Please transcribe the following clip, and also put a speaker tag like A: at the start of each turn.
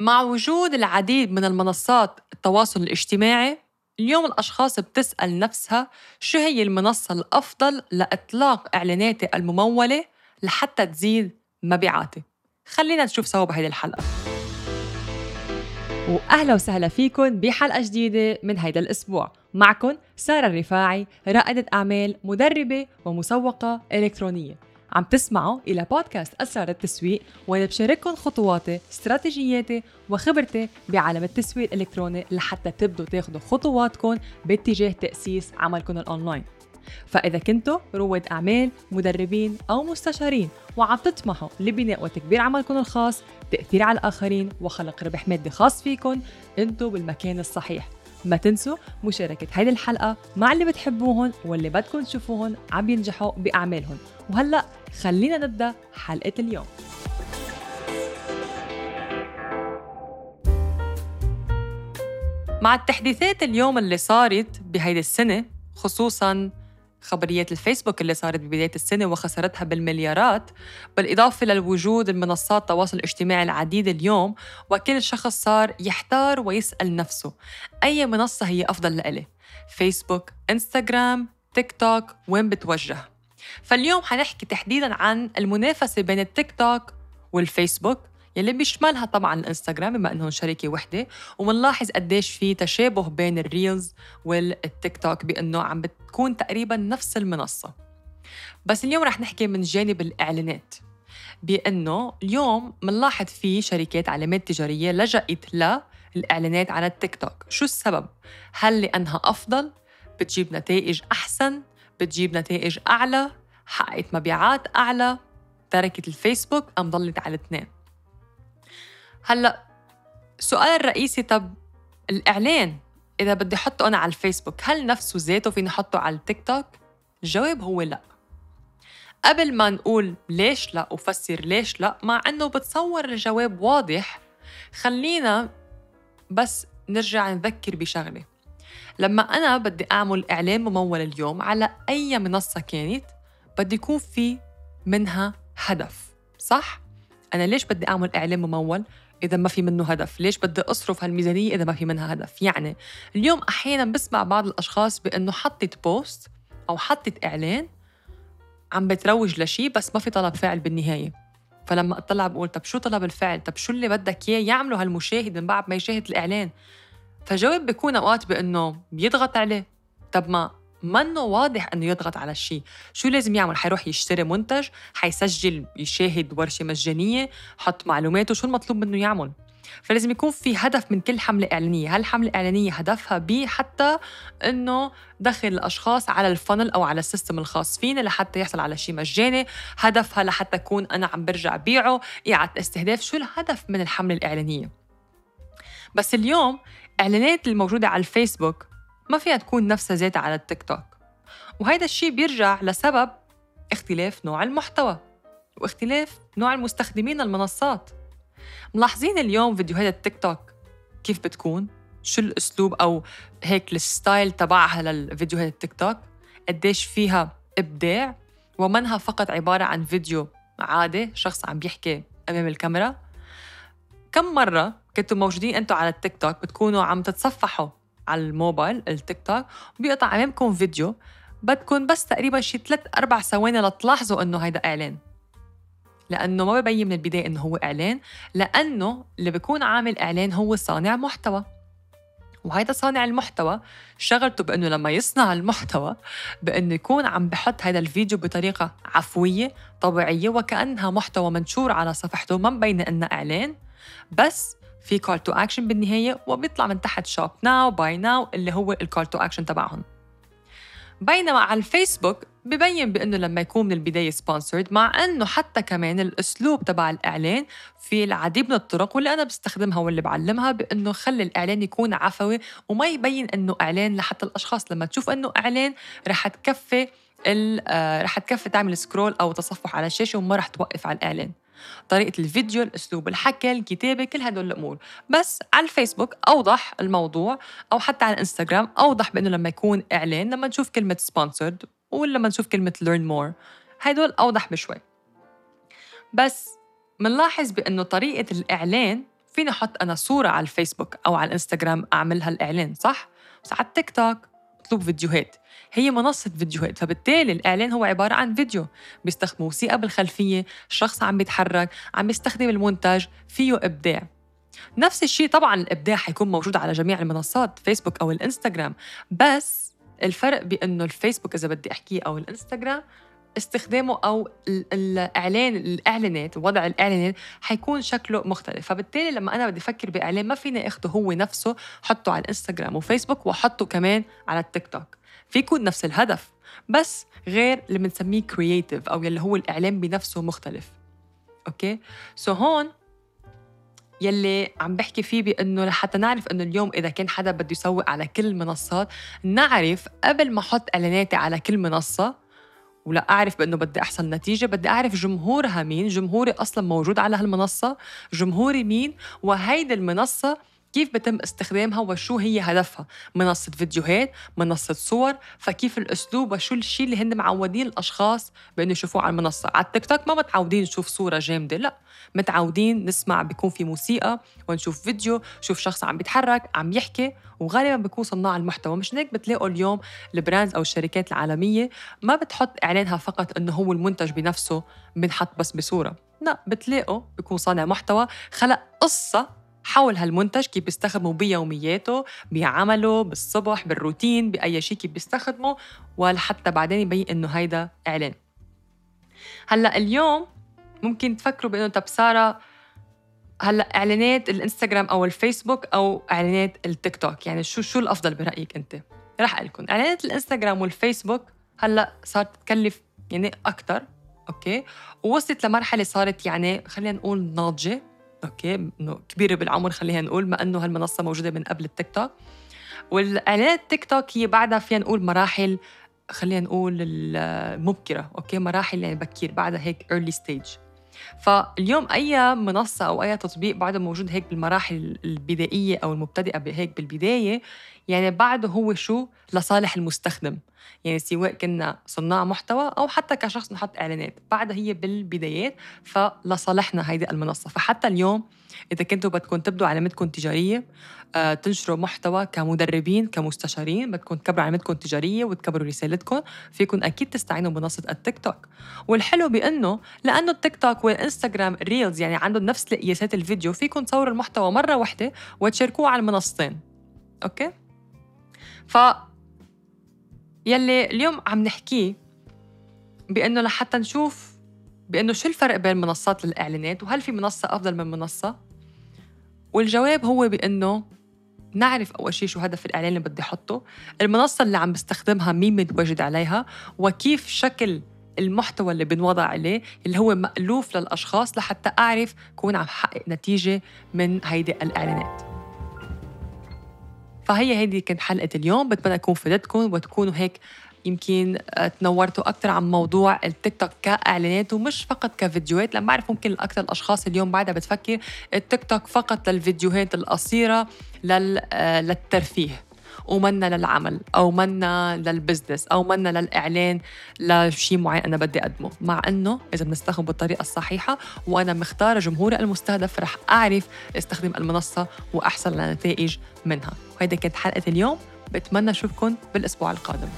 A: مع وجود العديد من المنصات التواصل الاجتماعي اليوم الأشخاص بتسأل نفسها شو هي المنصة الأفضل لإطلاق إعلاناتي الممولة لحتى تزيد مبيعاتي. خلينا نشوف سوا بهيدي الحلقة. وأهلا وسهلا فيكم بحلقة جديدة من هيدا الأسبوع. معكم سارة الرفاعي رائدة أعمال مدربة ومسوقة إلكترونية. عم تسمعوا إلى بودكاست أسرار التسويق وأنا بشارككم خطواتي استراتيجياتي وخبرتي بعالم التسويق الإلكتروني لحتى تبدوا تاخدوا خطواتكم باتجاه تأسيس عملكم الأونلاين. فإذا كنتوا رواد أعمال مدربين أو مستشارين وعم تطمحوا لبناء وتكبير عملكم الخاص تأثير على الآخرين وخلق ربح مادي خاص فيكم أنتوا بالمكان الصحيح. ما تنسوا مشاركة هيدي الحلقة مع اللي بتحبوهم واللي بدكم تشوفوهم عم ينجحوا بأعمالهم وهلأ خلينا نبدأ حلقة اليوم. مع التحديثات اليوم اللي صارت بهيدي السنة خصوصاً خبريات الفيسبوك اللي صارت ببداية السنة وخسرتها بالمليارات بالإضافة للوجود المنصات التواصل الاجتماعي العديدة اليوم وكل شخص صار يحتار ويسأل نفسه أي منصة هي أفضل لإلي؟ فيسبوك إنستغرام تيك توك وين بتوجه؟ فاليوم حنحكي تحديدا عن المنافسة بين التيك توك والفيسبوك. يلي بيشملها طبعا الانستغرام بما إنهم شركه وحدة. ومنلاحظ قديش في تشابه بين ال reels والتيك توك بإنه عم بتكون تقريبا نفس المنصة. بس اليوم رح نحكي من جانب الإعلانات. بإنه اليوم منلاحظ في شركات علامات تجارية لجأت للإعلانات على التيك توك. شو السبب؟ هل لأنها أفضل؟ بتجيب نتائج أحسن؟ بتجيب نتائج أعلى؟ حققت مبيعات أعلى؟ تركت الفيسبوك أم ضلت على الاثنين هلا السؤال الرئيسي طب الإعلان إذا بدي أحطه أنا على الفيسبوك هل نفسه ذاته فيني أحطه على التيك توك؟ الجواب هو لا. قبل ما نقول ليش لا وفسر ليش لا مع إنه بتصور الجواب واضح خلينا بس نرجع نذكر بشغلة. لما أنا بدي أعمل إعلان ممول اليوم على أي منصة كانت بدي يكون في منها هدف صح؟ أنا ليش بدي أعمل إعلان ممول؟ إذا ما في منه هدف. ليش بدي أصرف هالميزانية إذا ما في منها هدف؟ يعني اليوم أحيانا بسمع بعض الأشخاص بأنه حطت بوست أو حطت إعلان عم بتروج لشيء بس ما في طلب فعل بالنهاية. فلما أطلع بقول طب شو طلب الفعل طب شو اللي بدك إياه؟ يعمله هالمشاهد من بعد ما يشاهد الإعلان. فجواب بيكون أوقات بأنه بيضغط عليه. طب ما منه واضح إنه يضغط على الشيء. شو لازم يعمل؟ حيروح يشتري منتج حيسجل يشاهد ورشة مجانيه حط معلوماته شو المطلوب منه يعمل. فلازم يكون في هدف من كل حملة إعلانية. هل الحملة الإعلانية هدفها بي؟ حتى إنه دخل الأشخاص على ال funnel أو على ال system الخاص فيني لحتى يحصل على شيء مجاني. هدفها لحتى أكون أنا عم برجع بيعه. إعادة استهداف. شو الهدف من الحملة الإعلانية؟ بس اليوم إعلانات الموجودة على الفيسبوك ما فيها تكون نفسها ذاتها على التيك توك. وهيدا الشيء بيرجع لسبب اختلاف نوع المحتوى واختلاف نوع المستخدمين المنصات. ملاحظين اليوم فيديوهات التيك توك كيف بتكون؟ شو الأسلوب أو هيك ال style تبعها للفيديوهات التيك توك؟ قديش فيها إبداع؟ ومنها فقط عبارة عن فيديو عادي شخص عم بيحكي أمام الكاميرا. كم مرة كنتوا موجودين أنتوا على التيك توك بتكونوا عم تتصفحوا على الموبايل التيك توك وبيقطع أمامكم فيديو. بدكم بس تقريبا شي ثلاث أربع ثواني لتلاحظوا إنه هيدا إعلان. لأنه ما ببين من البداية إنه هو إعلان لأنه اللي بيكون عامل إعلان هو صانع محتوى وهيدا صانع المحتوى شغلته بإنه لما يصنع المحتوى بإنه يكون عم بحط هذا الفيديو بطريقة عفوية طبيعية وكأنها محتوى منشور على صفحته ما مبينة انه إعلان. بس في call to action بالنهاية وبيطلع من تحت shop now buy now اللي هو ال call to action تبعهم. بينما على الفيسبوك ببين بأنه لما يكون من البداية sponsored مع أنه حتى كمان الأسلوب تبع الإعلان في العديد من الطرق واللي أنا بستخدمها واللي بعلمها بأنه خلي الإعلان يكون عفوي وما يبين إنه إعلان لحتى الأشخاص. لما تشوف إنه إعلان رح تكفي رح تكفي تعمل سكرول أو تصفح على الشاشة وما رح توقف على الإعلان. طريقة الفيديو الأسلوب الحكي الكتابة كل هدول الأمور. بس على الفيسبوك أوضح الموضوع أو حتى على الإنستغرام أوضح بأنه لما يكون إعلان لما نشوف كلمة sponsored ولما نشوف كلمة learn more. هدول أوضح بشوي. بس منلاحظ بأنه طريقة الإعلان فيني أحط أنا صورة على الفيسبوك أو على الإنستغرام أعملها الإعلان صح؟ بس على التيك توك. مطلوب فيديوهات. هي منصة فيديوهات فبالتالي الإعلان هو عبارة عن فيديو. بيستخدموا موسيقى بالخلفية الشخص عم بيتحرك عم بيستخدم المونتاج فيه إبداع. نفس الشيء طبعا الإبداع حيكون موجود على جميع المنصات فيسبوك أو الإنستغرام. بس الفرق بأنه الفيسبوك إذا بدي أحكيه أو الإنستغرام استخدامه أو الاعلان الإعلانات وضع الإعلانات حيكون شكله مختلف. فبالتالي لما أنا بدي أفكر بإعلان ما فيني أخده هو نفسه حطه على الانستغرام وفيسبوك وأحطه كمان على التيك توك في يكون نفس الهدف بس غير اللي بنسميه creative أو يلي هو الإعلان بنفسه مختلف. okay؟ so هون يلي عم بحكي فيه بإنه لحتى نعرف إنه اليوم إذا كان حدا بده يسوق على كل المنصات نعرف قبل ما أحط إعلاناتي على كل منصة ولا أعرف بأنه بدي أحسن نتيجة بدي أعرف جمهورها مين جمهوري أصلا موجود على هالمنصة جمهوري مين وهيدي المنصة كيف بتم استخدامها وشو هي هدفها؟ منصة فيديوهات منصة صور فكيف الأسلوب وشو الشيء اللي هن معودين الأشخاص بأنه يشوفوه على المنصة. على التيك توك ما متعودين نشوف صورة جامدة لا. متعودين نسمع بيكون في موسيقى ونشوف فيديو شوف شخص عم بيتحرك عم يحكي وغالبا بيكون صناع المحتوى. مش هيك بتلاقوا اليوم البراندز أو الشركات العالمية ما بتحط إعلانها فقط إنه هو المنتج بنفسه بنحط بس بصورة. لا بتلاقوا بيكون صانع محتوى خلق قصة حول هالمنتج كيف بيستخدمه بيومياته بعمله بالصبح بالروتين بأي شيء كيف بيستخدمه ولحتى بعدين يبين إنه هيدا إعلان. هلأ اليوم ممكن تفكروا بإنه طب سارة هلأ إعلانات الإنستغرام أو الفيسبوك أو إعلانات التيك توك يعني شو شو الأفضل برأيك أنت؟ رح أقول لكم إعلانات الإنستغرام والفيسبوك هلأ صارت تكلف يعني أكثر okay؟ ووصلت لمرحلة صارت يعني خلينا نقول ناضجة. okay إنه كبيرة بالعمر خلينا نقول ما إنه هالمنصة موجودة من قبل التيك توك. والإعلانات التيك توك هي بعدها فينا نقول مراحل خلينا نقول المبكرة أوكي مراحل يعني بكير بعدها هيك early stage. فاليوم أي منصة أو أي تطبيق بعده موجود هيك بالمراحل البدائية أو المبتدئة هيك بالبداية يعني بعده هو شو؟ لصالح المستخدم. يعني سواء كنا صناع محتوى أو حتى كشخص نحط إعلانات. بعدها هي بالبدايات فلصالحنا هيدي المنصة. فحتى اليوم إذا كنتوا بدكم تبدوا علامتكم تجاريه آه، تنشروا محتوى كمدربين كمستشارين بدكم تكبروا علامتكم التجارية وتكبروا رسالتكم فيكم أكيد تستعينوا بمنصة التيك توك. والحلو بأنه لأنه التيك توك والإنستغرام reels يعني عندهم نفس قياسات الفيديو فيكم تصوروا المحتوى مرة واحدة وتشاركوه على المنصتين. okay؟ ف يلي اليوم عم نحكيه بأنه لحتى نشوف بأنه شو الفرق بين منصات الإعلانات وهل في منصة أفضل من منصة؟ والجواب هو بأنه نعرف أول شيء شو هدف الإعلان اللي بدي أحطه المنصة اللي عم بستخدمها مين متواجد عليها وكيف شكل المحتوى اللي بنوضع عليه اللي هو مألوف للأشخاص لحتى أعرف كون عم حقق نتيجة من هيدي الإعلانات. فهي هيدي كانت حلقة اليوم بتمنى أكون فدتكم وتكونوا هيك يمكن آه، تنورتوا أكثر عن موضوع التيك توك كإعلانات ومش فقط كفيديوهات لما بعرف ممكن أكثر الأشخاص اليوم بعدها بتفكر التيك توك فقط للفيديوهات القصيرة آه، للترفيه ومنا للعمل أو منا للبزنس أو منا للإعلان لشيء معين أنا بدي أقدمه. مع إنه إذا بنستخدمه بالطريقة الصحيحة وأنا مختاره جمهوري المستهدف رح أعرف استخدم المنصة واحصل على نتائج منها. وهيدي كانت حلقة اليوم. بتمنى اشوفكم بالأسبوع القادم.